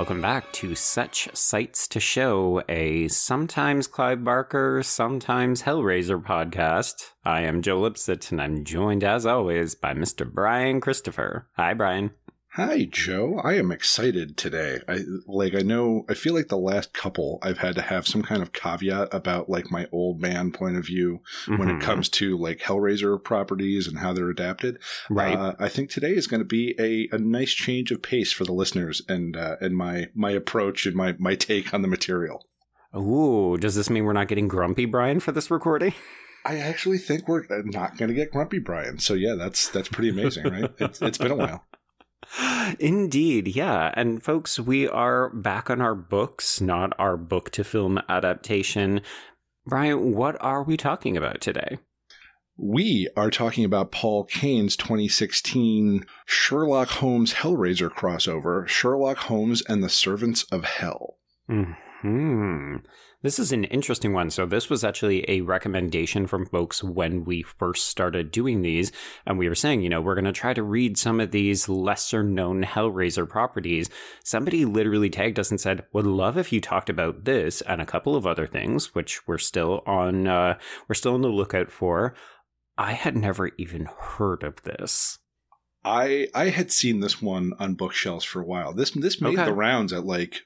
Welcome back to Such Sights to Show, a sometimes Clive Barker, sometimes Hellraiser podcast. I am Joe Lipsett, and I'm joined as always by Mr. Brian Christopher. Hi, Brian. Hi, Joe. I am excited today. I like I know I feel like the last couple I've had to have some kind of caveat about like my old man point of view when Mhm. it comes to like Hellraiser properties and how they're adapted. Right. Uh, I think today is going to be a, a nice change of pace for the listeners and uh, and my my approach and my my take on the material. Ooh, does this mean we're not getting grumpy, Brian, for this recording? I actually think we're not going to get grumpy, Brian. So yeah, that's that's pretty amazing, right? It's, it's been a while. Indeed, yeah. And folks, we are back on our books, not our book to film adaptation. Brian, what are we talking about today? We are talking about Paul Kane's 2016 Sherlock Holmes Hellraiser crossover, Sherlock Holmes and the Servants of Hell. Hmm. This is an interesting one. So, this was actually a recommendation from folks when we first started doing these. And we were saying, you know, we're going to try to read some of these lesser known Hellraiser properties. Somebody literally tagged us and said, would love if you talked about this and a couple of other things, which we're still on, uh, we're still on the lookout for. I had never even heard of this. I I had seen this one on bookshelves for a while. This this made Okay. the rounds at like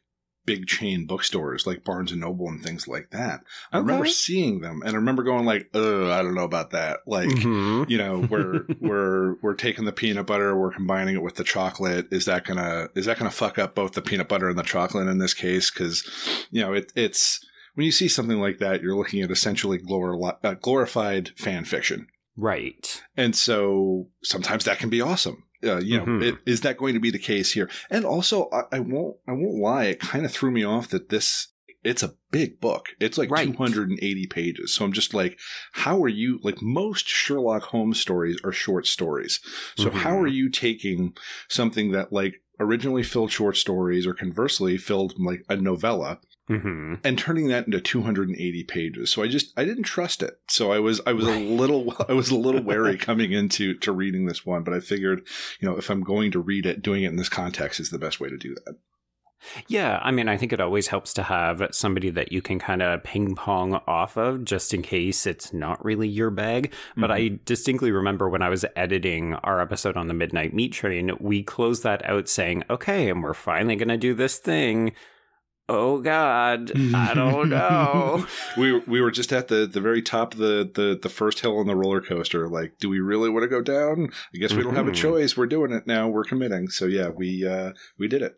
big chain bookstores like Barnes and Noble and things like that. I remember seeing them and I remember going like, "Uh, I don't know about that." Like Mhm. you know we're we're we're taking the peanut butter we're combining it with the chocolate is that gonna is that gonna fuck up both the peanut butter and the chocolate in this case because you know it, it's when you see something like that you're looking at essentially glor- uh, glorified fan fiction Right. and so sometimes that can be awesome uh, you know Mhm. it, is that going to be the case here and also I, I won't i won't lie it kind of threw me off that this it's a big book it's like Right. 280 pages so i'm just like how are you like most sherlock holmes stories are short stories so Mhm. how are you taking something that like originally filled short stories or conversely filled like a novella hmm and turning that into 280 pages. So i just i didn't trust it. So i was i was a little i was a little wary coming into to reading this one but i figured you know if i'm going to read it doing it in this context is the best way to do that. Yeah, I mean, I think it always helps to have somebody that you can kind of ping pong off of just in case it's not really your bag. But I distinctly remember when I was editing our episode on the Midnight Meat Train, we closed that out saying, okay, and we're finally going to do this thing. Oh, God, I don't know. we we were just at the the very top of the the the first hill on the roller coaster like do we really want to go down i guess we don't have a choice we're doing it now we're committing so yeah we uh we did it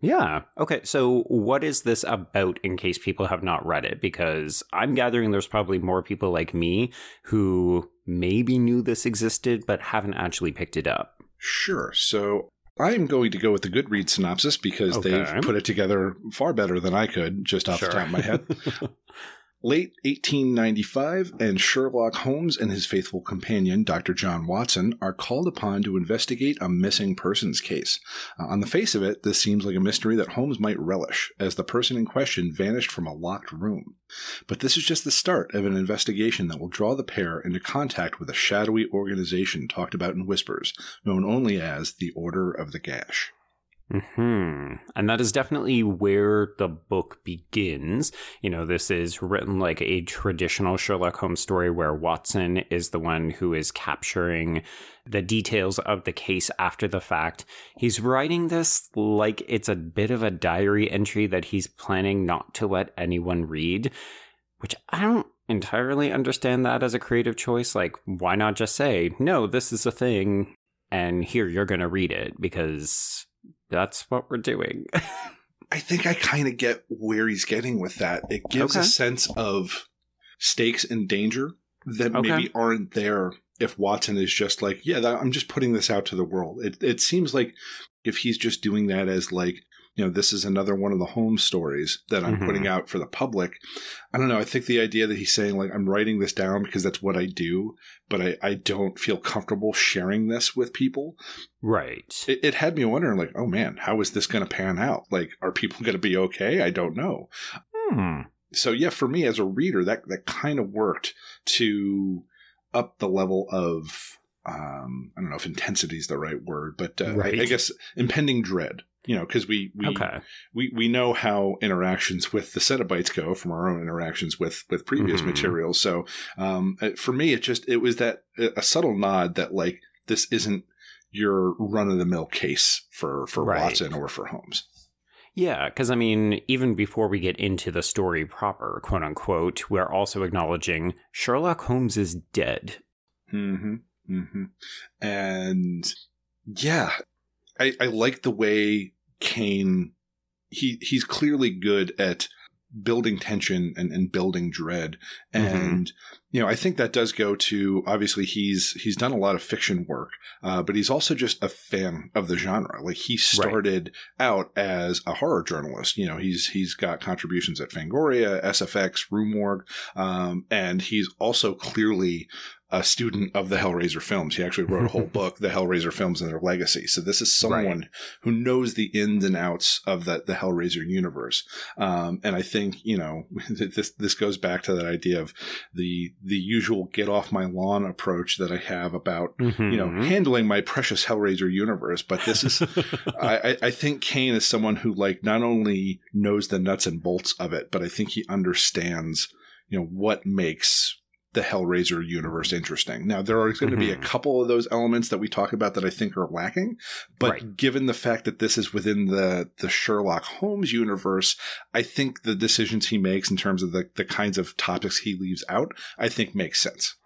Yeah. Okay. So, what is this about in case people have not read it? Because I'm gathering there's probably more people like me who maybe knew this existed but haven't actually picked it up. Sure. So I'm going to go with the Goodreads synopsis because Okay. they've put it together far better than I could, just off the top of my head. Late 1895, and Sherlock Holmes and his faithful companion, Dr. John Watson, are called upon to investigate a missing persons case. Uh, on the face of it, this seems like a mystery that Holmes might relish, as the person in question vanished from a locked room. But this is just the start of an investigation that will draw the pair into contact with a shadowy organization talked about in whispers, known only as the Order of the Gash. Hmm. And that is definitely where the book begins. You know, this is written like a traditional Sherlock Holmes story where Watson is the one who is capturing the details of the case after the fact. He's writing this like it's a bit of a diary entry that he's planning not to let anyone read, which I don't entirely understand that as a creative choice. Like, why not just say, no, this is a thing, and here you're going to read it because that's what we're doing. I think I kind of get where he's getting with that. It gives a sense of stakes and danger that Okay. maybe aren't there if Watson is just like, yeah, I'm just putting this out to the world. It, it seems like if he's just doing that as like you know, this is another one of the Holmes stories that I'm mm-hmm. putting out for the public. I don't know. I think the idea that he's saying, like, I'm writing this down because that's what I do, but I, I don't feel comfortable sharing this with people. Right. It, it had me wondering, like, oh man, how is this going to pan out? Like, are people going to be okay? I don't know. Hmm. So yeah, for me as a reader, that that kind of worked to up the level of um, I don't know if intensity is the right word, but uh, right. I, I, guess impending dread. You know, because we we, okay. we we know how interactions with the Cenobites go from our own interactions with with previous mm-hmm. materials. So um, uh, for me, it just it was that a subtle nod that like this isn't your run of the mill case for for right. Watson or for Holmes. Yeah, because I mean, even before we get into the story proper, quote unquote, we're also acknowledging Sherlock Holmes is dead. Mm-hmm. Mm-hmm. And yeah, I, I like the way Kane he he's clearly good at building tension and, and building dread. Mm-hmm. And, mm-hmm. you know, I think that does go to obviously he's he's done a lot of fiction work, uh, but he's also just a fan of the genre. Like he started right. out as a horror journalist. You know, he's he's got contributions at Fangoria, SFX, Rue Morgue, um, and he's also clearly a student of the Hellraiser films. He actually wrote a whole book, The Hellraiser Films and Their Legacy. So this is someone right. who knows the ins and outs of the, the Hellraiser universe. Um, and I think, you know, this, this goes back to that idea of the, the usual get off my lawn approach that I have about, mm-hmm. you know, mm-hmm. handling my precious Hellraiser universe. But this is, I, I think Kane is someone who like not only knows the nuts and bolts of it, but I think he understands, you know, what makes the Hellraiser universe interesting. Now, there are going to mm-hmm. be a mm-hmm. couple of those elements that we talk about that I think are lacking, but right. given the fact that this is within the, the Sherlock Holmes universe, I think the decisions he makes in terms of the, the kinds of topics he leaves out, I think makes sense.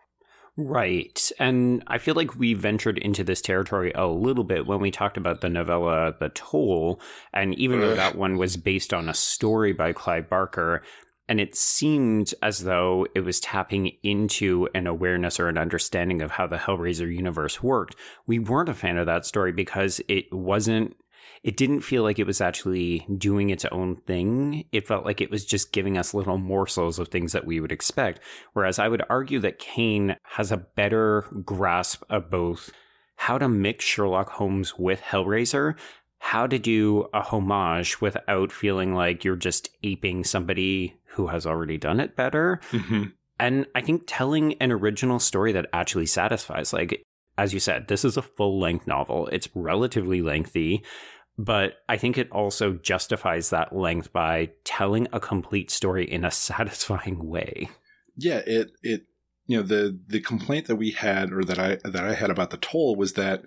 Right. And I feel like we ventured into this territory a little bit when we talked about the novella The Toll. And even though that one was based on a story by Clive Barker, and it seemed as though it was tapping into an awareness or an understanding of how the Hellraiser universe worked. We weren't a fan of that story because it wasn't, it didn't feel like it was actually doing its own thing. It felt like it was just giving us little morsels of things that we would expect. Whereas I would argue that Kane has a better grasp of both how to mix Sherlock Holmes with Hellraiser, how to do a homage without feeling like you're just aping somebody who has already done it better. Mm-hmm. And I think telling an original story that actually satisfies, like, as you said, this is a full length novel. It's relatively lengthy, but I think it also justifies that length by telling a complete story in a satisfying way. Yeah, it, it, you know, the, the complaint that we had or that I, that I had about the toll was that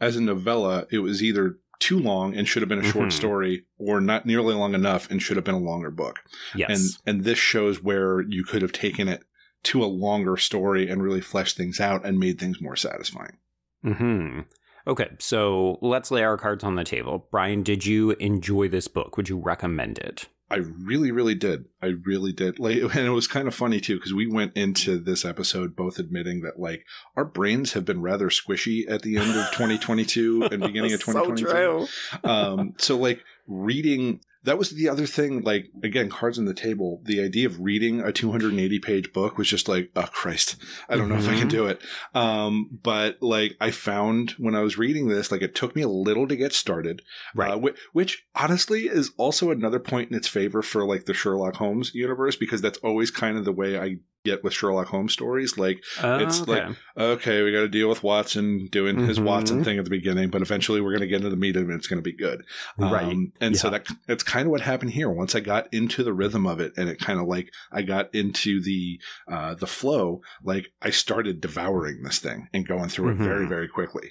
as a novella, it was either too long and should have been a short mm-hmm. story or not nearly long enough and should have been a longer book. Yes. And and this shows where you could have taken it to a longer story and really fleshed things out and made things more satisfying. Hmm. Okay, so let's lay our cards on the table. Brian, did you enjoy this book? Would you recommend it? I really, really did. I really did. Like, and it was kind of funny too because we went into this episode both admitting that like our brains have been rather squishy at the end of 2022 and beginning of 2022. so um, so like reading that was the other thing. Like again, cards on the table. The idea of reading a 280 page book was just like, oh Christ, I don't mm-hmm. know if I can mm-hmm. do it. Um, but like I found when I was reading this, like it took me a little to get started. Right. Uh, which, which honestly is also another point in its favor for like the Sherlock Holmes universe because that's always kind of the way I get with Sherlock Holmes stories. Like uh, it's okay. like okay, we got to deal with Watson doing mm-hmm. his Watson thing at the beginning, but eventually we're going to get into the meat of it. and It's going to be good, right? Um, and yeah. so that it's kind of what happened here. Once I got into the rhythm of it, and it kind of like I got into the uh, the flow, like I started devouring this thing and going through mm-hmm. it very very quickly.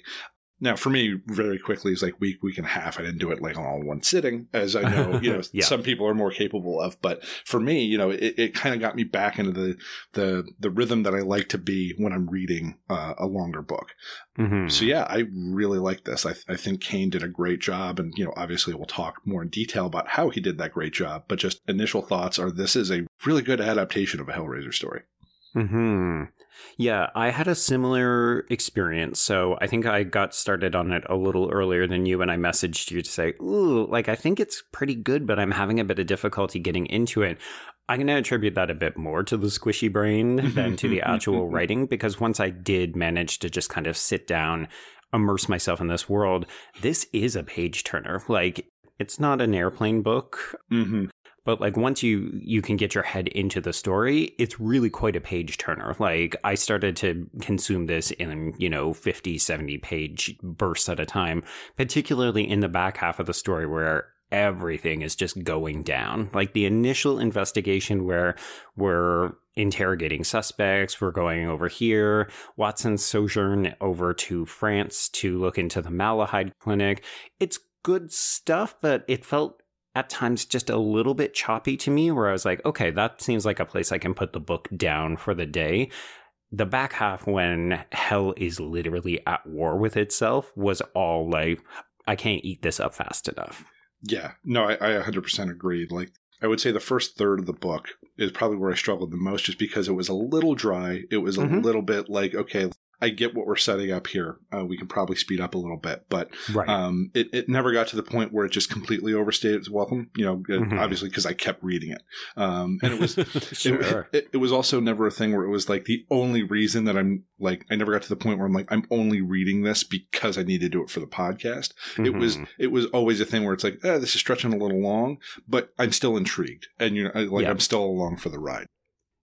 Now, for me, very quickly, it's like week, week and a half. I didn't do it like all in one sitting, as I know, you know, yeah. some people are more capable of. But for me, you know, it, it kind of got me back into the, the, the rhythm that I like to be when I'm reading uh, a longer book. Mm-hmm. So yeah, I really like this. I, I think Kane did a great job. And, you know, obviously we'll talk more in detail about how he did that great job. But just initial thoughts are this is a really good adaptation of a Hellraiser story. Hmm. Yeah, I had a similar experience. So I think I got started on it a little earlier than you, and I messaged you to say, "Ooh, like I think it's pretty good, but I'm having a bit of difficulty getting into it." I'm going to attribute that a bit more to the squishy brain than to the actual writing, because once I did manage to just kind of sit down, immerse myself in this world, this is a page turner. Like it's not an airplane book. Mm-hmm but like once you you can get your head into the story it's really quite a page turner. Like i started to consume this in you know 50 70 page bursts at a time particularly in the back half of the story where everything is just going down. Like the initial investigation where we're interrogating suspects we're going over here watson's sojourn over to france to look into the malahide clinic. It's good stuff but it felt at times just a little bit choppy to me, where I was like, okay, that seems like a place I can put the book down for the day. The back half, when hell is literally at war with itself, was all like, I can't eat this up fast enough. Yeah, no, I, I 100% agree. Like, I would say the first third of the book is probably where I struggled the most, just because it was a little dry. It was a mm-hmm. little bit like, okay, I get what we're setting up here. Uh, we can probably speed up a little bit, but right. um, it, it never got to the point where it just completely overstayed its welcome. You know, mm-hmm. obviously because I kept reading it, um, and it was sure. it, it, it, was also never a thing where it was like the only reason that I'm like I never got to the point where I'm like I'm only reading this because I need to do it for the podcast. Mm-hmm. It was it was always a thing where it's like eh, this is stretching a little long, but I'm still intrigued, and you know, like yep. I'm still along for the ride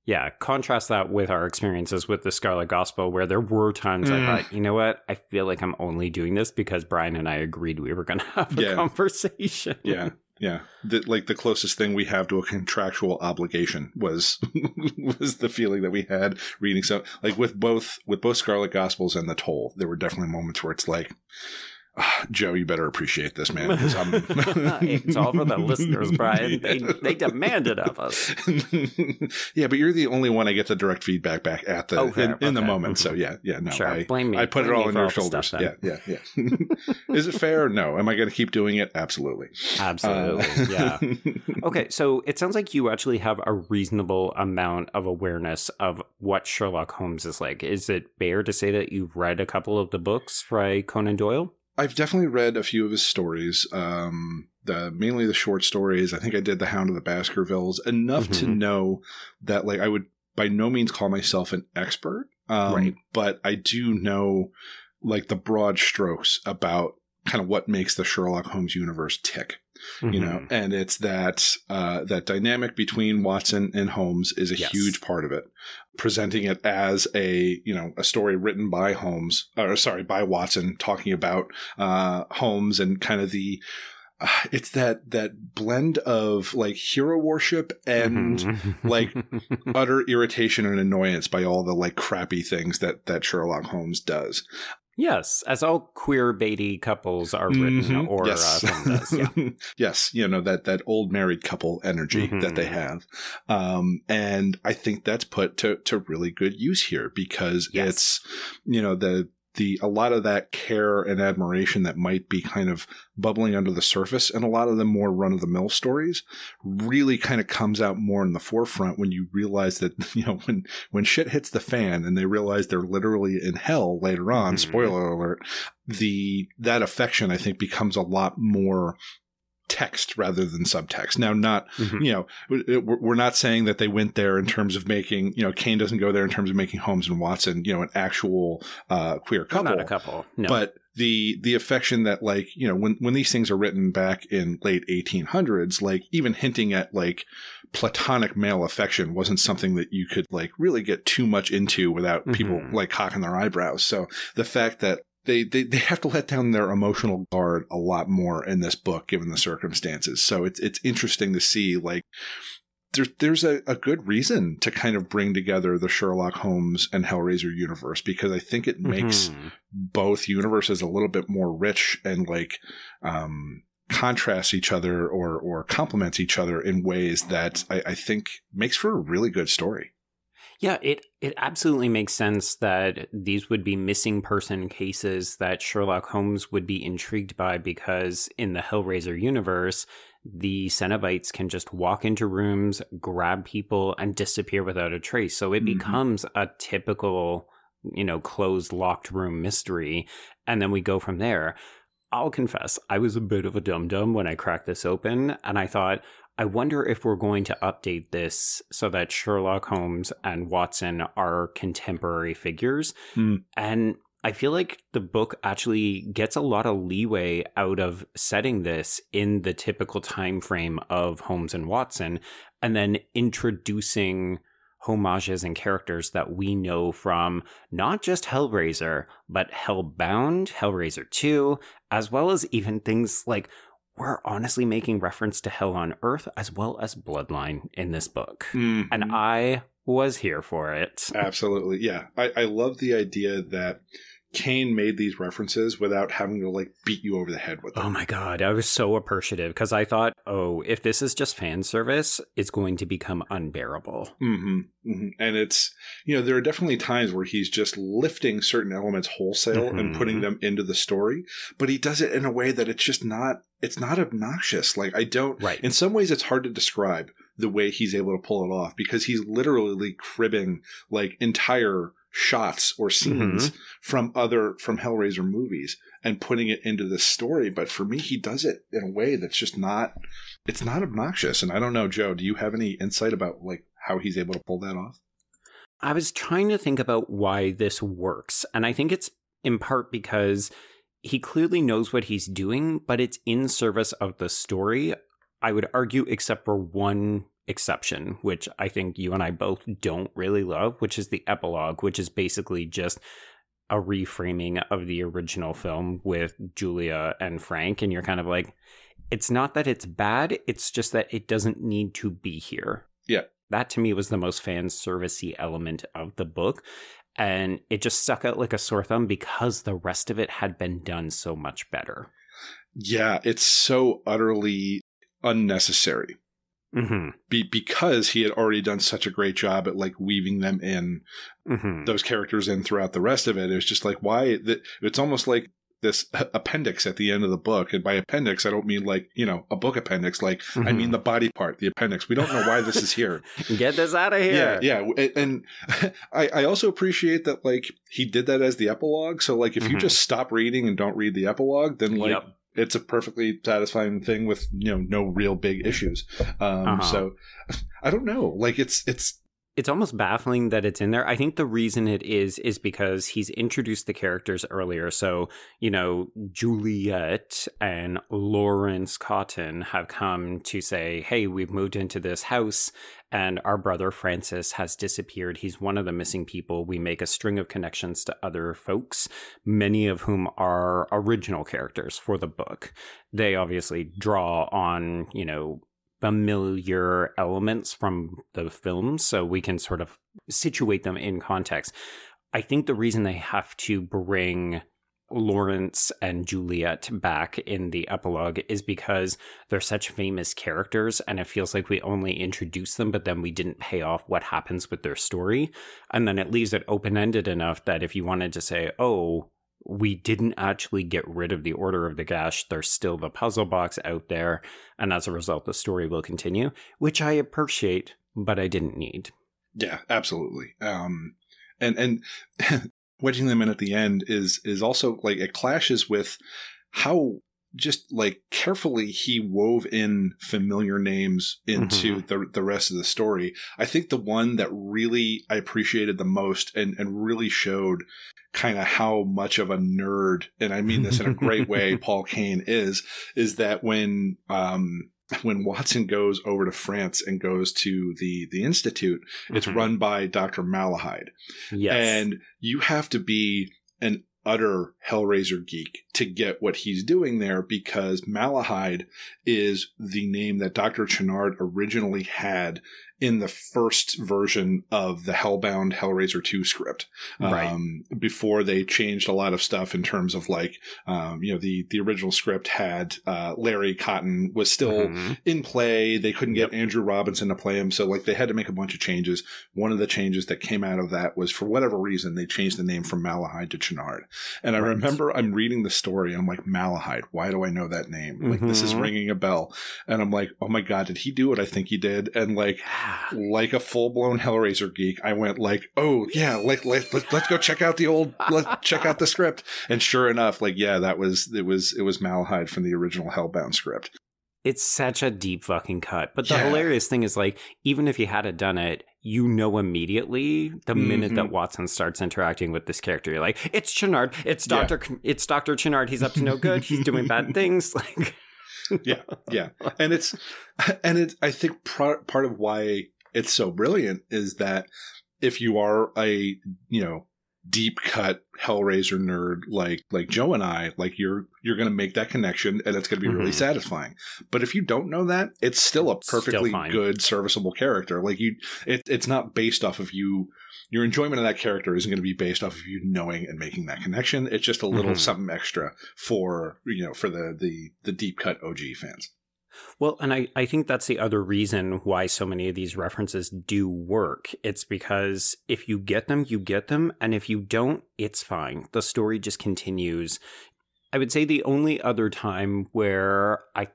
yeah, contrast that with our experiences with the Scarlet Gospel, where there were times mm. I thought, you know what, I feel like I'm only doing this because Brian and I agreed we were going to have a yeah. conversation. Yeah, yeah. The, like the closest thing we have to a contractual obligation was was the feeling that we had reading so like with both with both Scarlet Gospels and the Toll, there were definitely moments where it's like Joe, you better appreciate this, man. it's all for the listeners, Brian. They, they demanded it of us. yeah, but you're the only one I get the direct feedback back at the okay, in, in okay. the moment. So yeah, yeah, no, sure. I blame me. I put blame it all on your shoulders. Yeah, yeah, yeah. Is it fair? No. Am I going to keep doing it? Absolutely. Absolutely. Uh, yeah. Okay, so it sounds like you actually have a reasonable amount of awareness of what Sherlock Holmes is like. Is it fair to say that you've read a couple of the books by Conan Doyle? I've definitely read a few of his stories. Um, the mainly the short stories. I think I did the Hound of the Baskervilles enough mm-hmm. to know that like I would by no means call myself an expert, um, right. but I do know like the broad strokes about kind of what makes the Sherlock Holmes universe tick. Mm-hmm. You know, mm-hmm. and it's that uh, that dynamic between Watson and Holmes is a yes. huge part of it. Presenting it as a you know a story written by Holmes, or sorry, by Watson, talking about uh, Holmes and kind of the uh, it's that that blend of like hero worship and mm-hmm. like utter irritation and annoyance by all the like crappy things that that Sherlock Holmes does. Yes, as all queer baity couples are written, mm-hmm. or yes. Uh, does. Yeah. yes, you know that that old married couple energy mm-hmm. that they have, um, and I think that's put to to really good use here because yes. it's you know the the a lot of that care and admiration that might be kind of bubbling under the surface and a lot of the more run of the mill stories really kind of comes out more in the forefront when you realize that you know when when shit hits the fan and they realize they're literally in hell later on mm-hmm. spoiler alert the that affection i think becomes a lot more text rather than subtext. Now, not, mm-hmm. you know, we're not saying that they went there in terms of making, you know, Kane doesn't go there in terms of making Holmes and Watson, you know, an actual uh, queer couple. Not a couple, no. But the the affection that like you know when when these things are written back in late 1800s like even hinting at like platonic male affection wasn't something that you could like really get too much into without mm-hmm. people like cocking their eyebrows so the fact that they, they they have to let down their emotional guard a lot more in this book given the circumstances so it's it's interesting to see like there's there's a, a good reason to kind of bring together the Sherlock Holmes and Hellraiser universe because I think it makes mm-hmm. both universes a little bit more rich and like um contrasts each other or or complements each other in ways that I, I think makes for a really good story. Yeah, it it absolutely makes sense that these would be missing person cases that Sherlock Holmes would be intrigued by because in the Hellraiser universe, the Cenobites can just walk into rooms, grab people, and disappear without a trace. So it mm-hmm. becomes a typical, you know, closed, locked room mystery. And then we go from there. I'll confess, I was a bit of a dum dum when I cracked this open, and I thought, I wonder if we're going to update this so that Sherlock Holmes and Watson are contemporary figures. Mm. And I feel like the book actually gets a lot of leeway out of setting this in the typical time frame of Holmes and Watson and then introducing homages and characters that we know from not just Hellraiser, but Hellbound, Hellraiser 2, as well as even things like we're honestly making reference to Hell on Earth as well as Bloodline in this book. Mm-hmm. And I was here for it. Absolutely. Yeah. I, I love the idea that Kane made these references without having to like beat you over the head with them. Oh my god, I was so appreciative because I thought, oh, if this is just fan service, it's going to become unbearable. Mm-hmm, mm-hmm. And it's you know there are definitely times where he's just lifting certain elements wholesale mm-hmm. and putting them into the story, but he does it in a way that it's just not it's not obnoxious. Like I don't. Right. In some ways, it's hard to describe the way he's able to pull it off because he's literally cribbing like entire shots or scenes mm-hmm. from other from Hellraiser movies and putting it into this story. But for me, he does it in a way that's just not it's not obnoxious. And I don't know, Joe, do you have any insight about like how he's able to pull that off? I was trying to think about why this works, and I think it's in part because he clearly knows what he's doing, but it's in service of the story. I would argue, except for one exception, which I think you and I both don't really love, which is the epilogue, which is basically just a reframing of the original film with Julia and Frank. And you're kind of like, it's not that it's bad, it's just that it doesn't need to be here. Yeah. That to me was the most fan servicey element of the book. And it just stuck out like a sore thumb because the rest of it had been done so much better. Yeah, it's so utterly unnecessary. Mm-hmm. Be, because he had already done such a great job at like weaving them in mm-hmm. those characters in throughout the rest of it. It was just like why that it's almost like this appendix at the end of the book. And by appendix, I don't mean like, you know, a book appendix. Like, mm-hmm. I mean mm-hmm. the body part, the appendix. We don't know why this is here. Get this out of here. Yeah. Yeah. And I, I also appreciate that, like, he did that as the epilogue. So, like, if mm-hmm. you just stop reading and don't read the epilogue, then, like, yep it's a perfectly satisfying thing with you know no real big issues. Um, uh-huh. So I don't know. Like it's it's it's almost baffling that it's in there. I think the reason it is is because he's introduced the characters earlier. So, you know, Juliet and Lawrence Cotton have come to say, hey, we've moved into this house and our brother Francis has disappeared. He's one of the missing people. We make a string of connections to other folks, many of whom are original characters for the book. They obviously draw on, you know, familiar elements from the films so we can sort of situate them in context. I think the reason they have to bring Lawrence and Juliet back in the epilogue is because they're such famous characters and it feels like we only introduce them, but then we didn't pay off what happens with their story. And then it leaves it open ended enough that if you wanted to say, oh, we didn't actually get rid of the Order of the Gash. There's still the puzzle box out there. And as a result, the story will continue, which I appreciate, but I didn't need. Yeah, absolutely. Um, and, and wedging them in at the end is, is also like it clashes with how just like carefully he wove in familiar names into mm-hmm. the the rest of the story. I think the one that really I appreciated the most and and really showed kind of how much of a nerd, and I mean this in a great way, Paul Kane is, is that when, um, when Watson goes over to France and goes to the the institute, mm-hmm. it's run by Dr. Malahide. Yes. And you have to be an utter Hellraiser geek to get what he's doing there because Malahide is the name that Dr. Channard originally had in the first version of the Hellbound Hellraiser 2 script. Right. Um, before they changed a lot of stuff in terms of like, um, you know, the, the original script had, uh, Larry Cotton was still mm-hmm. in play. They couldn't get yep. Andrew Robinson to play him. So like they had to make a bunch of changes. One of the changes that came out of that was for whatever reason, they changed the name from Malahide to Channard. And I remember I'm reading the story. and I'm like, Malahide, why do I know that name? Like, mm-hmm. this is mm-hmm. ringing a bell. And I'm like, oh my God, did he do what I think he did? And like, like a full blown Hellraiser geek, I went like, oh yeah, like, like let, let's go check out the old, let's check out the script. And sure enough, like, yeah, that was, it was, it was Malahide from the original Hellbound script it's such a deep fucking cut. But the yeah. hilarious thing is like, even if you had done it, you know immediately the mm-hmm. minute that mm-hmm. Watson starts interacting with this character. You're like, it's Channard, it's Doctor, yeah. it's Doctor Channard. He's up to no good. He's doing bad things. Like, yeah, yeah, and it's and it. I think part part of why it's so brilliant is that if you are a you know deep cut Hellraiser nerd like like Joe and I, like you're you're gonna make that connection and it's gonna be mm-hmm. really satisfying. But if you don't know that, it's still a perfectly still good, serviceable character. Like you it, it's not based off of you your enjoyment of that character isn't going to be based off of you knowing and making that connection. It's just a little mm-hmm. something extra for you know for the the the deep cut OG fans. Well, and I, I think that's the other reason why so many of these references do work. It's because if you get them, you get them. And if you don't, it's fine. The story just continues. I would say the only other time where I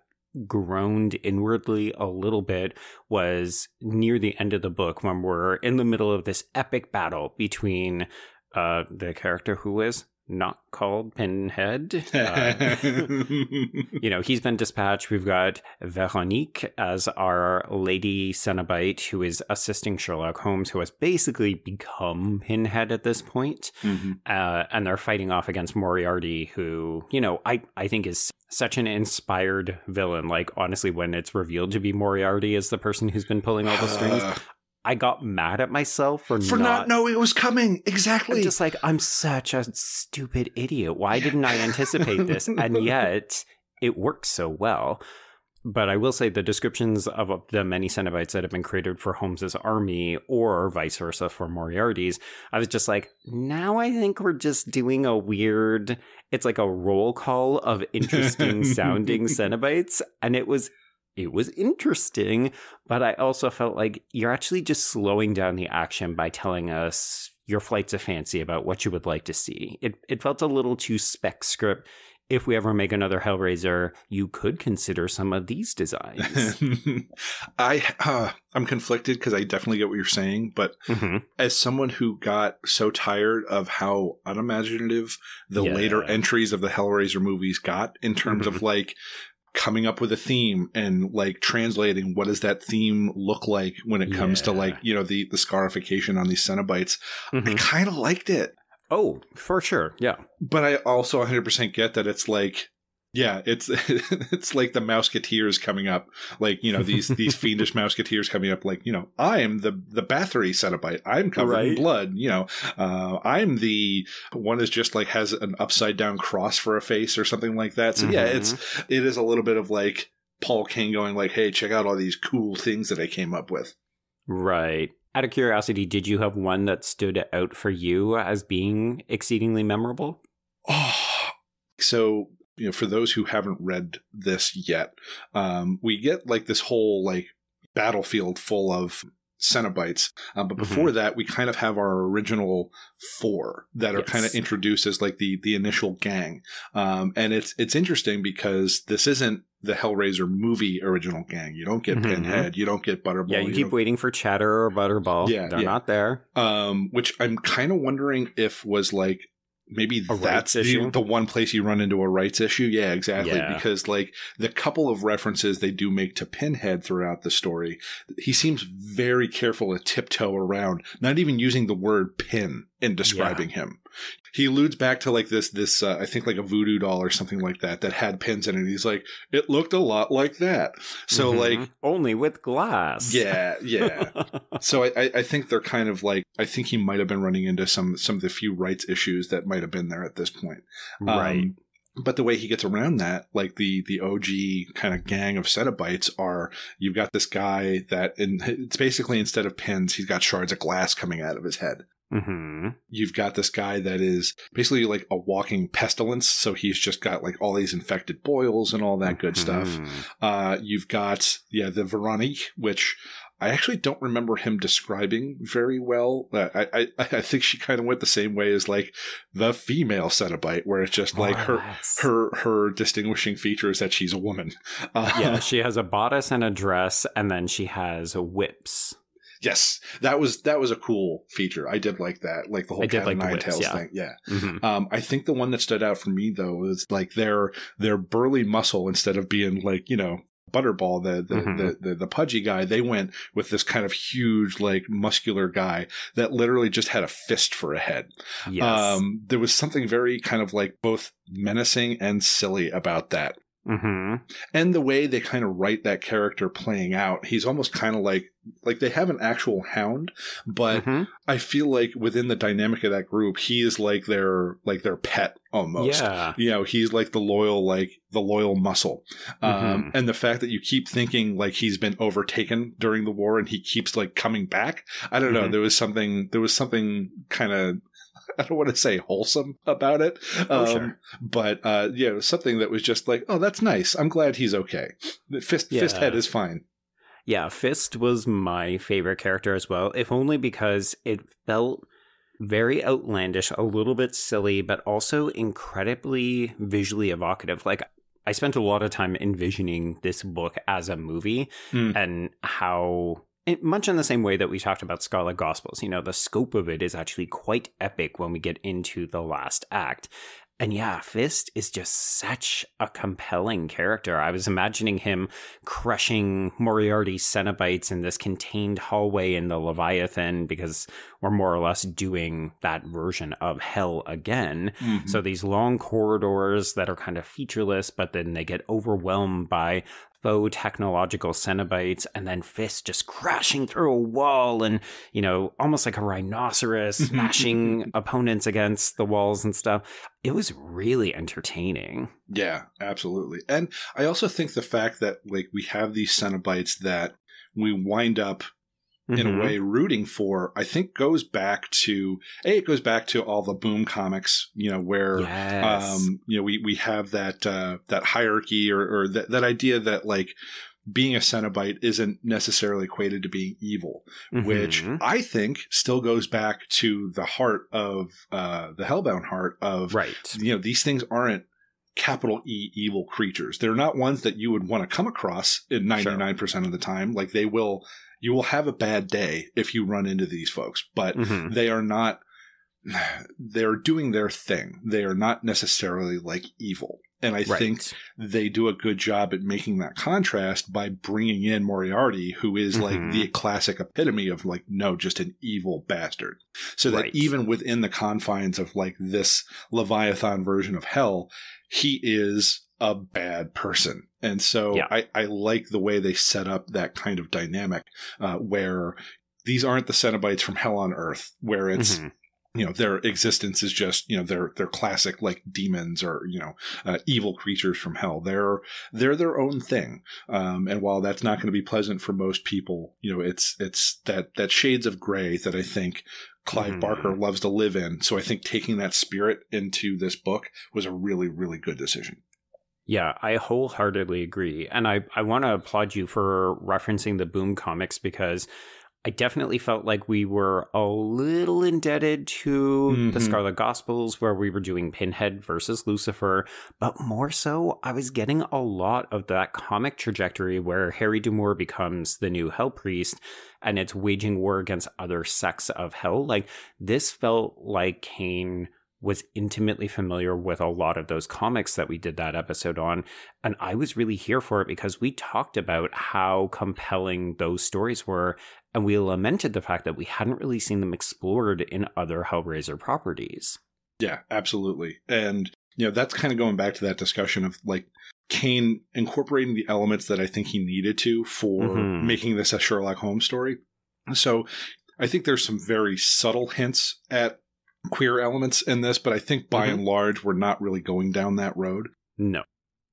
groaned inwardly a little bit was near the end of the book when we're in the middle of this epic battle between uh, the character who is not called Pinhead. Uh, you know, he's been dispatched. We've got Veronique as our lady Cenobite who is assisting Sherlock Holmes, who has basically become Pinhead at this point. Mm-hmm. Uh, and they're fighting off against Moriarty, who, you know, I, I think is such an inspired villain. Like, honestly, when it's revealed to be Moriarty as the person who's been pulling all the strings, I got mad at myself for, for not, not knowing it was coming. Exactly. I'm just like, I'm such a stupid idiot. Why didn't I anticipate this? And yet it works so well. But I will say the descriptions of the many Cenobites that have been created for Holmes's army or vice versa for Moriarty's, I was just like, now I think we're just doing a weird, it's like a roll call of interesting sounding Cenobites. And it was it was interesting, but I also felt like you're actually just slowing down the action by telling us your flights of fancy about what you would like to see. It it felt a little too spec script. If we ever make another Hellraiser, you could consider some of these designs. I uh, I'm conflicted because I definitely get what you're saying, but mm-hmm. as someone who got so tired of how unimaginative the yeah. later entries of the Hellraiser movies got in terms mm-hmm. of like coming up with a theme and like translating what does that theme look like when it comes yeah. to like you know the the scarification on these Cenobites. Mm-hmm. I kind of liked it. Oh, for sure, yeah. But I also 100% get that it's like yeah, it's it's like the Mouseketeers coming up, like you know these these fiendish Mouseketeers coming up, like you know I am the the Bathory Cenobite, I'm covered right. in blood, you know, uh, I'm the one is just like has an upside down cross for a face or something like that. So mm-hmm. yeah, it's it is a little bit of like Paul Kane going like, hey, check out all these cool things that I came up with. Right. Out of curiosity, did you have one that stood out for you as being exceedingly memorable? Oh, so you know, for those who haven't read this yet, um, we get like this whole like battlefield full of Cenobites. Um, but before mm-hmm. that, we kind of have our original four that are yes. kind of introduced as like the the initial gang. Um, and it's it's interesting because this isn't the Hellraiser movie original gang. You don't get mm-hmm. Pinhead. You don't get Butterball. Yeah, you, you keep waiting for Chatter or Butterball. Yeah, they're yeah. not there. Um, which I'm kind of wondering if was like maybe a that's the, the, one place you run into a rights issue. Yeah, exactly. Yeah. Because like the couple of references they do make to Pinhead throughout the story, he seems very careful to tiptoe around, not even using the word pin in describing yeah. him. He alludes back to like this, this, uh, I think like a voodoo doll or something like that that had pins in it. He's like, it looked a lot like that. So mm-hmm. like, only with glass. Yeah. Yeah. so I, I think they're kind of like, I think he might have been running into some, some of the few rights issues that might have been there at this point. Right. Um, but the way he gets around that, like the the OG kind of gang of Cenobites are, you've got this guy that, and it's basically instead of pins, he's got shards of glass coming out of his head. Mm-hmm. You've got this guy that is basically like a walking pestilence. So he's just got like all these infected boils and all that good mm-hmm. stuff. Uh, you've got, yeah, the Veronique, which I actually don't remember him describing very well. I I, I think she kind of went the same way as like the female Cenobite, where it's just like her her her distinguishing feature is that she's a woman. Uh, yeah, she has a bodice and a dress, and then she has whips. Yes, that was that was a cool feature. I did like that, like the whole cat like nine tails yeah. thing. Yeah, mm-hmm. um, I think the one that stood out for me though is like their their burly muscle instead of being like you know Butterball, the the, mm-hmm. the, the, the pudgy guy, they went with this kind of huge, like muscular guy that literally just had a fist for a head. Yes. Um, there was something very kind of like both menacing and silly about that. Mm-hmm. And the way they kind of write that character playing out, he's almost kind of like like they have an actual hound, but mm-hmm. I feel like within the dynamic of that group, he is like their like their pet almost. Yeah, you know, he's like the loyal like the loyal muscle. Um, mm-hmm. Um, and the fact that you keep thinking like he's been overtaken during the war and he keeps like coming back, I don't know. Mm-hmm. There was something there was something kind of I don't want to say wholesome about it. Oh, um, sure. But uh, yeah, it was something that was just like, oh, that's nice. I'm glad he's okay. Fist yeah. Fist Head is fine. Yeah, Fist was my favorite character as well, if only because it felt very outlandish, a little bit silly, but also incredibly visually evocative. Like I spent a lot of time envisioning this book as a movie mm. and how much in the same way that we talked about Scarlet Gospels, you know, the scope of it is actually quite epic when we get into the last act. And yeah, Fist is just such a compelling character. I was imagining him crushing Moriarty's Cenobites in this contained hallway in the Leviathan because we're more or less doing that version of hell again. Mm-hmm. So these long corridors that are kind of featureless, but then they get overwhelmed by faux technological Cenobites, and then Fist just crashing through a wall and, you know, almost like a rhinoceros smashing opponents against the walls and stuff. It was really entertaining. Yeah, absolutely. And I also think the fact that, like, we have these Cenobites that we wind up mm-hmm. in a mm-hmm. way rooting for, I think goes back to a it goes back to all the boom comics, you know, where yes. um, you know, we we have that uh that hierarchy or, or that, that idea that like being a Cenobite isn't necessarily equated to being evil, mm-hmm. which I think still goes back to the heart of uh, the Hellbound heart of right. You know, these things aren't capital E evil creatures. They're not ones that you would want to come across in 99% sure. of the time. Like they will you will have a bad day if you run into these folks, but mm-hmm. they are not, they're doing their thing. They are not necessarily like evil. And I right. think they do a good job at making that contrast by bringing in Moriarty, who is like mm-hmm. the classic epitome of like, no, just an evil bastard. So that right. even within the confines of like this Leviathan version of hell, he is a bad person. And so yeah. I, I like the way they set up that kind of dynamic uh, where these aren't the Cenobites from Hell on Earth, where it's. Mm-hmm you know their existence is just you know they're they're classic like demons or you know uh, evil creatures from hell they're they're their own thing um, and while that's not going to be pleasant for most people you know it's it's that that shades of gray that i think clive mm. barker loves to live in so i think taking that spirit into this book was a really really good decision yeah, I wholeheartedly agree. And I, I want to applaud you for referencing the Boom comics because I definitely felt like we were a little indebted to mm-hmm. the Scarlet Gospels, where we were doing Pinhead versus Lucifer. But more so, I was getting a lot of that comic trajectory where Harry D'Amour becomes the new Hell Priest and it's waging war against other sects of hell. Like, this felt like Kane was intimately familiar with a lot of those comics that we did that episode on. And I was really here for it because we talked about how compelling those stories were. And we lamented the fact that we hadn't really seen them explored in other Hellraiser properties. Yeah, absolutely. And, you know, that's kind of going back to that discussion of like Kane incorporating the elements that I think he needed to for mm-hmm. making this a Sherlock Holmes story. So I think there's some very subtle hints at queer elements in this, but I think by mm-hmm. and large, we're not really going down that road. No.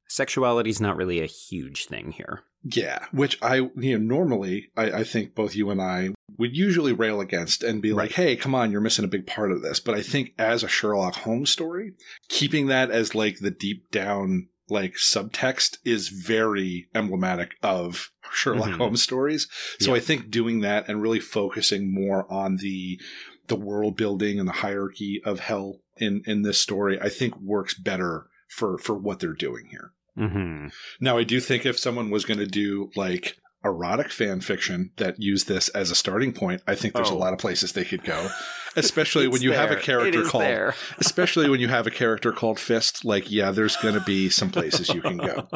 Sexuality is not really a huge thing here. Yeah, which I, you know, normally I, I think both you and I would usually rail against and be right. like, hey, come on, you're missing a big part of this. But I think as a Sherlock Holmes story, keeping that as like the deep down like subtext is very emblematic of Sherlock mm-hmm. Holmes stories. So yeah. I think doing that and really focusing more on the the world building and the hierarchy of hell in in this story, I think works better for for what they're doing here. Mm-hmm. Now, I do think if someone was going to do like erotic fan fiction that used this as a starting point, I think there's oh. a lot of places they could go. Especially when you there. have a character called especially when you have a character called Fist, like yeah, there's going to be some places you can go.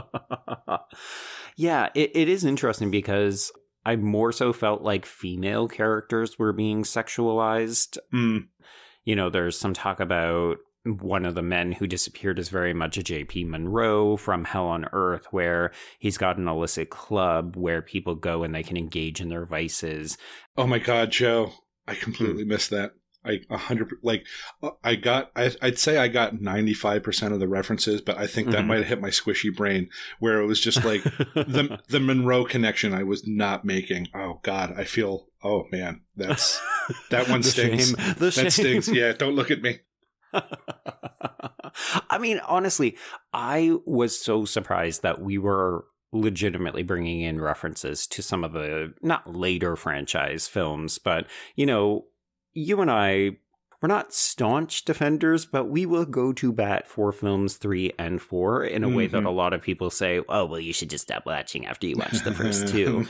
yeah, it, it is interesting because I more so felt like female characters were being sexualized. Mm. You know, there's some talk about one of the men who disappeared is very much a JP Monroe from Hell on Earth, where he's got an illicit club where people go and they can engage in their vices. Oh my God, Joe. I completely mm. missed that. I a hundred like uh, I got I, would say I got ninety five percent of the references, but I think that mm-hmm. might have hit my squishy brain where it was just like the the Monroe connection I was not making. Oh God, I feel oh man, that's that one stings. that shame. stings. Yeah, don't look at me. I mean, honestly, I was so surprised that we were legitimately bringing in references to some of the not later franchise films, but you know, you and I we're not staunch defenders, but we will go to bat for films three and four in a mm-hmm. way that mm-hmm. a lot of people say, oh, well, you should just stop watching after you watch the first two.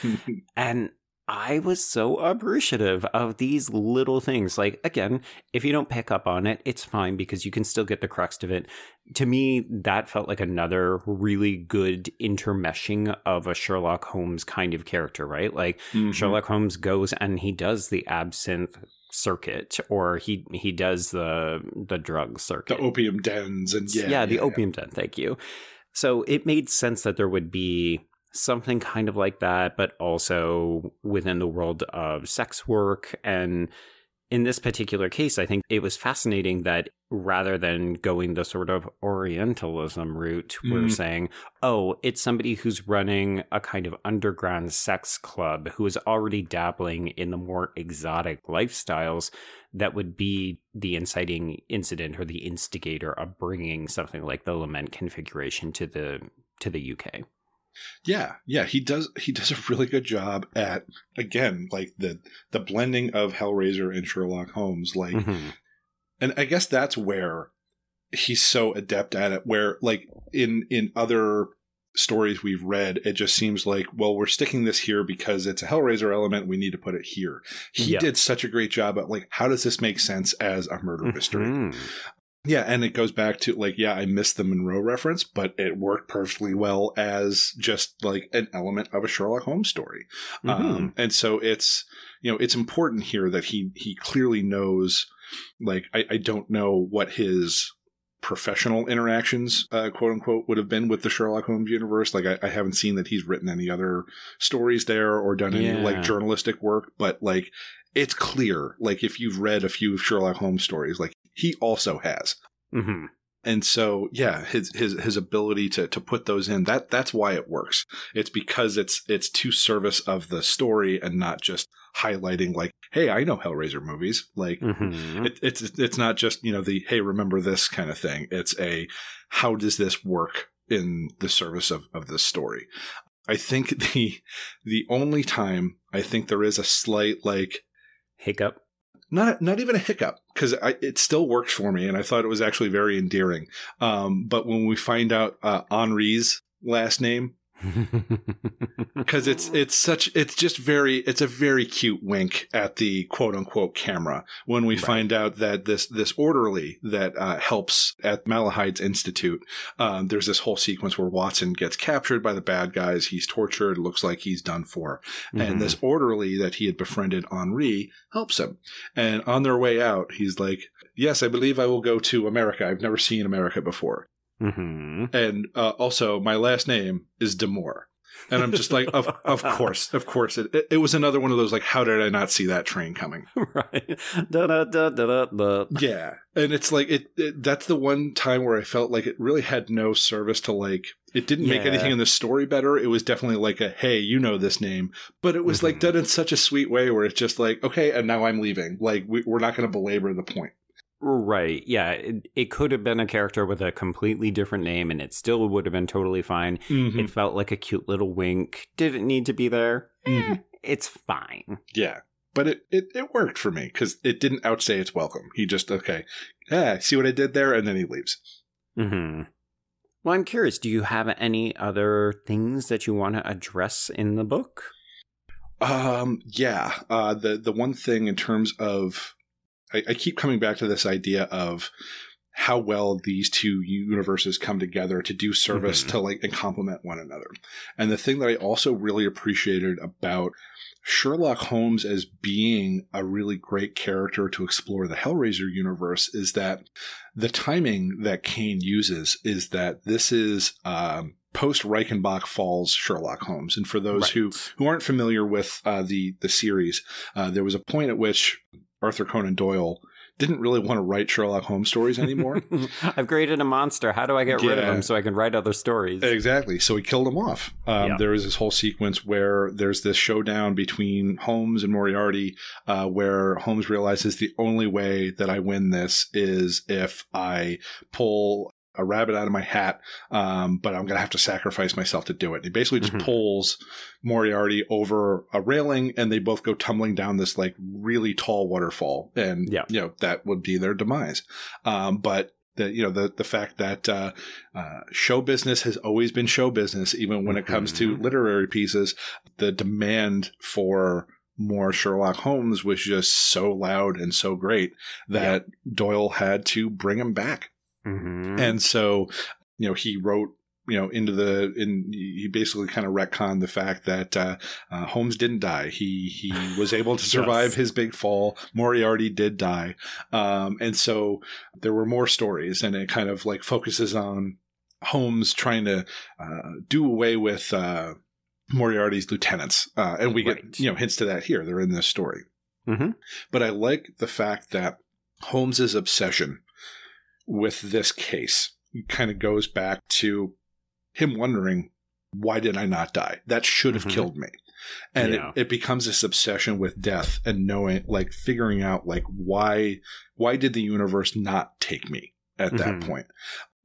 and I was so appreciative of these little things. Like, again, if you don't pick up on it, it's fine because you can still get the crux of it. To me, that felt like another really good intermeshing of a Sherlock Holmes kind of character, right? Like, mm-hmm. Sherlock Holmes goes and he does the absinthe circuit or he he does the the drug circuit the opium dens and yeah yeah the yeah. opium den thank you so it made sense that there would be something kind of like that, but also within the world of sex work. And in this particular case, I think it was fascinating that rather than going the sort of Orientalism route, mm. we're saying, oh, it's somebody who's running a kind of underground sex club who is already dabbling in the more exotic lifestyles that would be the inciting incident or the instigator of bringing something like the lament configuration to the to the UK. Yeah, yeah, he does. He does a really good job at again, like the the blending of Hellraiser and Sherlock Holmes. Like, mm-hmm. and I guess that's where he's so adept at it. Where like in in other stories we've read, it just seems like, well, we're sticking this here because it's a Hellraiser element. We need to put it here. He yeah. did such a great job at like, how does this make sense as a murder mystery? Mm-hmm. Yeah, and it goes back to like, yeah, I missed the Monroe reference, but it worked perfectly well as just like an element of a Sherlock Holmes story. Mm-hmm. Um, and so it's you know it's important here that he he clearly knows. Like, I, I don't know what his professional interactions, uh, quote unquote, would have been with the Sherlock Holmes universe. Like, I, I, haven't seen that he's written any other stories there or done any yeah. like journalistic work, but like, it's clear. Like, if you've read a few Sherlock Holmes stories, like he also has. Mm-hmm. And so, yeah, his his his ability to to put those in that that's why it works. It's because it's it's to service of the story and not just highlighting like, hey, I know Hellraiser movies. Like, mm-hmm. it, it's it's not just you know the hey, remember this kind of thing. It's a how does this work in the service of of this story. I think the the only time I think there is a slight like hiccup not not even a hiccup because it still works for me, and I thought it was actually very endearing. Um, but when we find out uh, Henri's last name, because it's it's such it's just very it's a very cute wink at the quote unquote camera when we right. find out that this this orderly that uh, helps at Malahide's Institute. Um, there's this whole sequence where Watson gets captured by the bad guys. He's tortured. Looks like he's done for. Mm-hmm. And this orderly that he had befriended Henri helps him. And on their way out, he's like, "Yes, I believe I will go to America. I've never seen America before." Mm-hmm. And uh, also, my last name is Demore. And I'm just like, of of course, of course. It, it, it, was another one of those like, how did I not see that train coming? right. Da, da, da, da, da. Yeah. And it's like it, it, That's the one time where I felt like it really had no service to like. It didn't yeah. make anything in the story better. It was definitely like a hey, you know this name, but it was mm-hmm. like done in such a sweet way where it's just like okay, and now I'm leaving. Like we, we're not going to belabor the point. Right. Yeah. It, it, could have been a character with a completely different name and it still would have been totally fine. Mm-hmm. It felt like a cute little wink. Didn't need to be there? Mm-hmm. Eh, it's fine. Yeah. But it, it, it worked for me because it didn't outstay its welcome. He just, okay, yeah, see what I did there? And then he leaves. Mm-hmm. Well, I'm curious. Do you have any other things that you want to address in the book? Um, yeah. Uh, the the one thing in terms of I, I keep coming back to this idea of how well these two universes come together to do service mm-hmm. to like and complement one another. And the thing that I also really appreciated about Sherlock Holmes as being a really great character to explore the Hellraiser universe is that the timing that Kane uses is that this is um, post Reichenbach Falls Sherlock Holmes. And for those right. who, who aren't familiar with uh, the the series, uh, there was a point at which Arthur Conan Doyle didn't really want to write Sherlock Holmes stories anymore. I've created a monster. How do I get yeah. rid of him so I can write other stories? Exactly. So he killed him off. Um, yeah. There is this whole sequence where there's this showdown between Holmes and Moriarty, uh, where Holmes realizes the only way that I win this is if I pull a rabbit out of my hat, um, but I'm going to have to sacrifice myself to do it. He basically just mm-hmm. pulls Moriarty over a railing and they both go tumbling down this like really tall waterfall. And, yeah. you know, that would be their demise. Um, but the, you know, the, the fact that, uh, uh, show business has always been show business, even when it comes to mm-hmm. literary pieces, the demand for, more Sherlock Holmes was just so loud and so great that Doyle had to bring him back. Mm-hmm. And so, you know, he wrote you know into the in he basically kind of retconned the fact that uh, uh, Holmes didn't die. He he was able to survive yes. his big fall. Moriarty did die, um, and so there were more stories, and it kind of like focuses on Holmes trying to uh, do away with uh, Moriarty's lieutenants, uh, and we right. get you know hints to that here. They're in this story, mm-hmm. but I like the fact that Holmes's obsession with this case kind of goes back to him wondering, why did I not die? That should have mm-hmm. killed me. And yeah. it, it becomes this obsession with death and knowing, like figuring out, like, why, why did the universe not take me at mm-hmm. that point?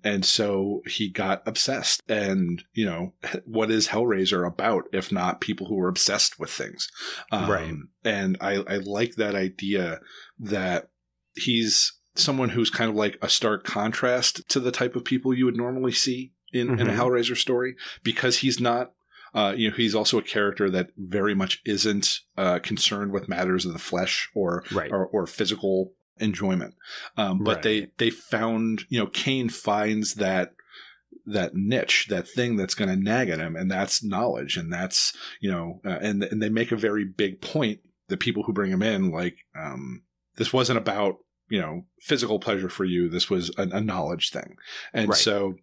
And so he got obsessed. And, you know, what is Hellraiser about if not people who are obsessed with things? Um, right. And I, I like that idea that he's someone who's kind of like a stark contrast to the type of people you would normally see in, mm-hmm. in a mm-hmm. Hellraiser story because he's not uh, you know, he's also a character that very much isn't uh, concerned with matters of the flesh or right. or, or, physical enjoyment. Um, but right. they they found, you know, Kane finds that that niche, that thing that's going to nag at him, and that's knowledge, and that's you know, uh, and and they make a very big point. The people who bring him in, like, um, this wasn't about you know physical pleasure for you this was a, a knowledge thing and right. so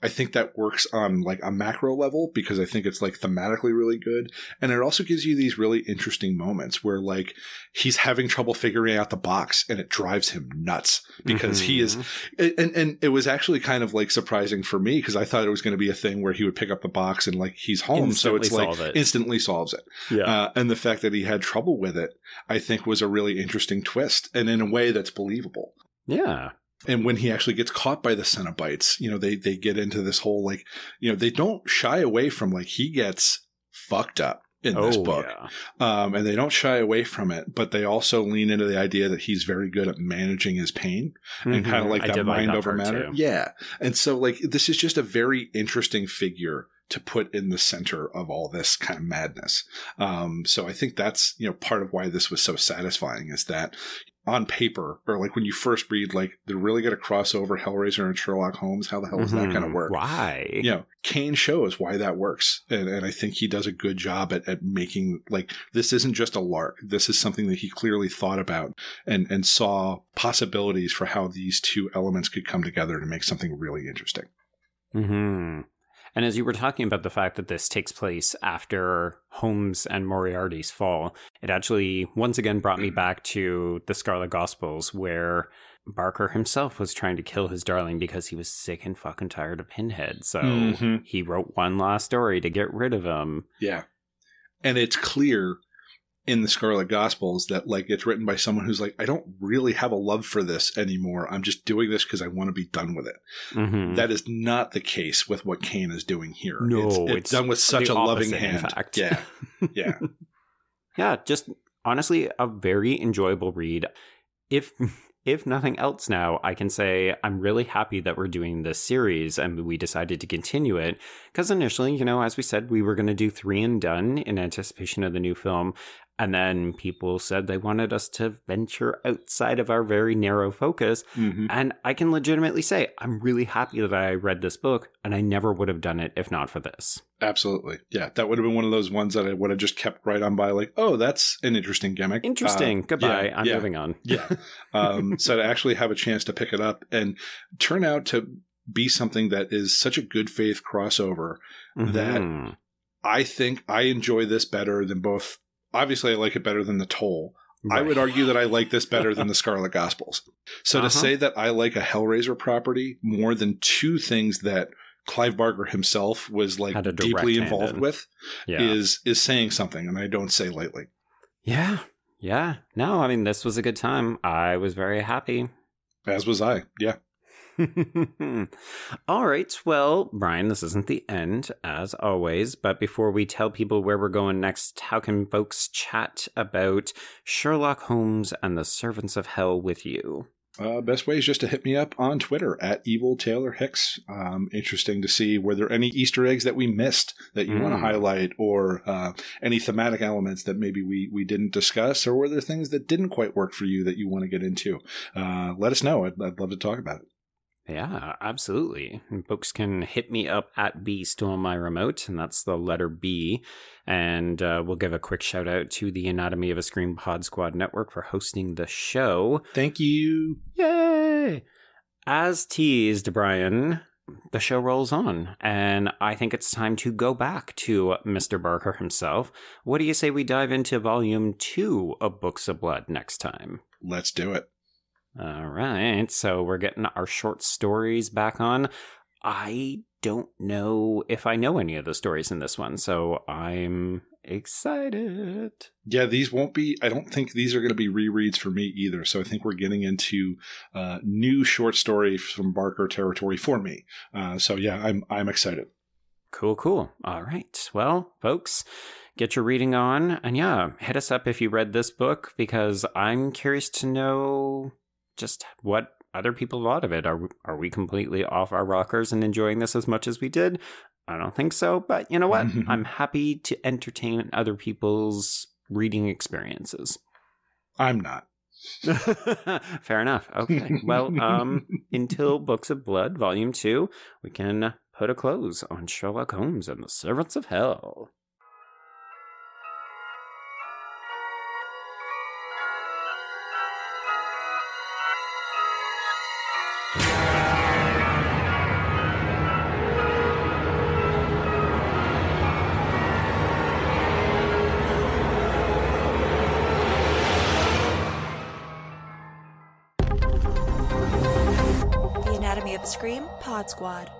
I think that works on like a macro level because I think it's like thematically really good. And it also gives you these really interesting moments where like he's having trouble figuring out the box and it drives him nuts because mm-hmm. he is, mm-hmm. and, and it was actually kind of like surprising for me because I thought it was going to be a thing where he would pick up the box and like he's home. Instantly so it's like it. instantly solves it. Yeah. Uh, and the fact that he had trouble with it, I think was a really interesting twist and in a way that's believable. Yeah and when he actually gets caught by the Cenobites, you know, they they get into this whole like, you know, they don't shy away from like he gets fucked up in oh, this book, yeah. um, and they don't shy away from it, but they also lean into the idea that he's very good at managing his pain mm-hmm. and kind of like that mind over matter. Too. Yeah, and so like this is just a very interesting figure to put in the center of all this kind of madness. Um, so I think that's you know part of why this was so satisfying is that on paper or like when you first read like they're really going to cross over Hellraiser and Sherlock Holmes. How the hell is mm-hmm. that going to work? Why? You know, Kane shows why that works, and, and I think he does a good job at, at making like this isn't just a lark. This is something that he clearly thought about and and saw possibilities for how these two elements could come together to make something really interesting. Hmm. And as you were talking about the fact that this takes place after Holmes and Moriarty's fall, it actually once again brought me back to the Scarlet Gospels, where Barker himself was trying to kill his darling because he was sick and fucking tired of Pinhead. So mm-hmm. he wrote one last story to get rid of him. Yeah. And it's clear in the Scarlet Gospels that like it's written by someone who's like, I don't really have a love for this anymore. I'm just doing this because I want to be done with it. Mm-hmm. That is not the case with what Kane is doing here. No, it's, it's, it's done with such a loving hand. Fact. Yeah, yeah, yeah. Just honestly, a very enjoyable read. If if nothing else now, I can say I'm really happy that we're doing this series and we decided to continue it. Because initially, you know, as we said, we were going to do three and done in anticipation of the new film. And then people said they wanted us to venture outside of our very narrow focus. Mm-hmm. And I can legitimately say, I'm really happy that I read this book, and I never would have done it if not for this. Absolutely. Yeah. That would have been one of those ones that I would have just kept right on by, like, oh, that's an interesting gimmick. Interesting. Uh, Goodbye. Yeah, I'm yeah, moving on. yeah. Um, so to actually have a chance to pick it up and turn out to be something that is such a good faith crossover mm-hmm. that I think I enjoy this better than both obviously I like it better than the toll. Right. I would argue that I like this better than the Scarlet Gospels. So uh-huh. to say that I like a Hellraiser property more than two things that Clive Barker himself was like deeply involved in. with yeah. is is saying something, and I don't say lightly. Yeah, yeah. No, I mean this was a good time. I was very happy. As was I. Yeah. All right. Well, Brian, this isn't the end, as always. But before we tell people where we're going next, how can folks chat about Sherlock Holmes and the Servants of Hell with you? Uh, best way is just to hit me up on Twitter at Evil Taylor Hicks. Um, interesting to see were there any Easter eggs that we missed that you mm. want to highlight, or uh, any thematic elements that maybe we we didn't discuss, or were there things that didn't quite work for you that you want to get into? Uh, let us know. I'd, I'd love to talk about it. Yeah, absolutely. folks can hit me up at B on My Remote, and that's the letter B. And uh, we'll give a quick shout out to the Anatomy of a Scream Pod Squad Network for hosting the show. Thank you. Yay! As teased, Brian, the show rolls on, and I think it's time to go back to Mr. Barker himself. What do you say we dive into volume two of Books of Blood next time? Let's do it. All right. So we're getting our short stories back on. I don't know if I know any of the stories in this one, so I'm excited. Yeah, these won't be, I don't think these are going to be rereads for me either. So I think we're getting into uh, new short stories from Barker territory for me. Uh, so yeah, I'm, I'm excited. Cool, cool. All right. Well, folks, get your reading on. And yeah, hit us up if you read this book because I'm curious to know just what other people thought of it. Are are we completely off our rockers and enjoying this as much as we did? I don't think so, but you know what? I'm happy to entertain other people's reading experiences. I'm not. Fair enough. Okay. Well, um, until Books of Blood, Volume 2, we can put a close on Sherlock Holmes and the Servants of Hell. Scream Pod Squad.